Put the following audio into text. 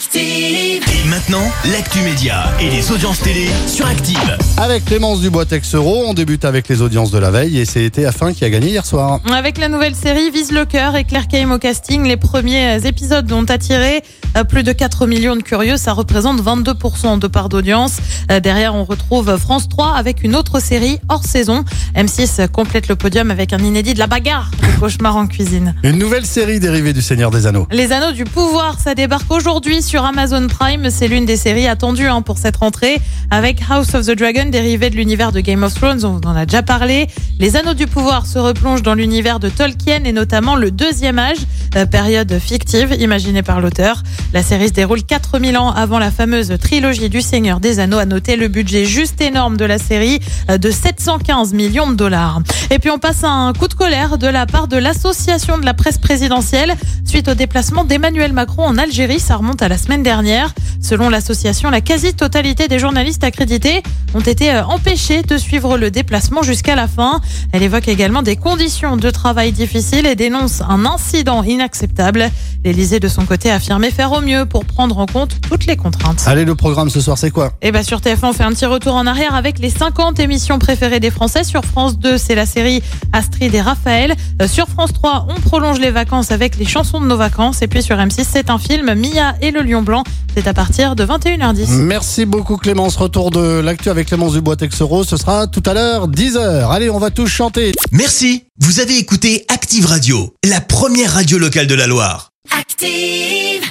Active. Et maintenant, l'actu média et les audiences télé sur Active. Avec Clémence Dubois Texero, on débute avec les audiences de la veille et c'est TF1 qui a gagné hier soir. Avec la nouvelle série Vise le cœur et Claire Kaim au casting, les premiers épisodes ont attiré euh, plus de 4 millions de curieux. Ça représente 22% de part d'audience. Euh, Derrière, on retrouve France 3 avec une autre série hors saison. M6 complète le podium avec un inédit de la bagarre, le cauchemar en cuisine. Une nouvelle série dérivée du Seigneur des Anneaux. Les Anneaux du Pouvoir, ça débarque aujourd'hui sur Amazon Prime. C'est l'une des séries attendues hein, pour cette rentrée. Avec House of the Dragon, dérivé de l'univers de Game of Thrones, on en a déjà parlé. Les Anneaux du Pouvoir se replongent dans l'univers de Tolkien et notamment le Deuxième Âge, euh, période fictive imaginée par l'auteur. La série se déroule 4000 ans avant la fameuse trilogie du Seigneur des Anneaux. À noter le budget juste énorme de la série euh, de 715 millions de dollars. Et puis on passe à un coup de colère de la part de l'association de la presse présidentielle suite au déplacement d'Emmanuel Macron en Algérie. Ça remonte à la semaine dernière. Selon l'association, la quasi-totalité des journalistes accrédités ont été euh, empêchés de suivre le déplacement jusqu'à la fin. Elle évoque également des conditions de travail difficiles et dénonce un incident inacceptable. L'Élysée, de son côté, a affirmé faire au mieux pour prendre en compte toutes les contraintes. Allez, le programme ce soir, c'est quoi? Et bah sur TF1, on fait un petit retour en arrière avec les 50 émissions préférées des Français. Sur France 2, c'est la série Astrid et Raphaël. Euh, sur France 3, on prolonge les vacances avec les chansons de nos vacances. Et puis sur M6, c'est un film, Mia et le Lion Blanc. C'est à partir de 21h10. Merci beaucoup Clémence. Retour de l'actu avec Clémence Dubois Texero. Ce sera tout à l'heure, 10h. Allez, on va tous chanter. Merci, vous avez écouté Active Radio, la première radio locale de la Loire. Active.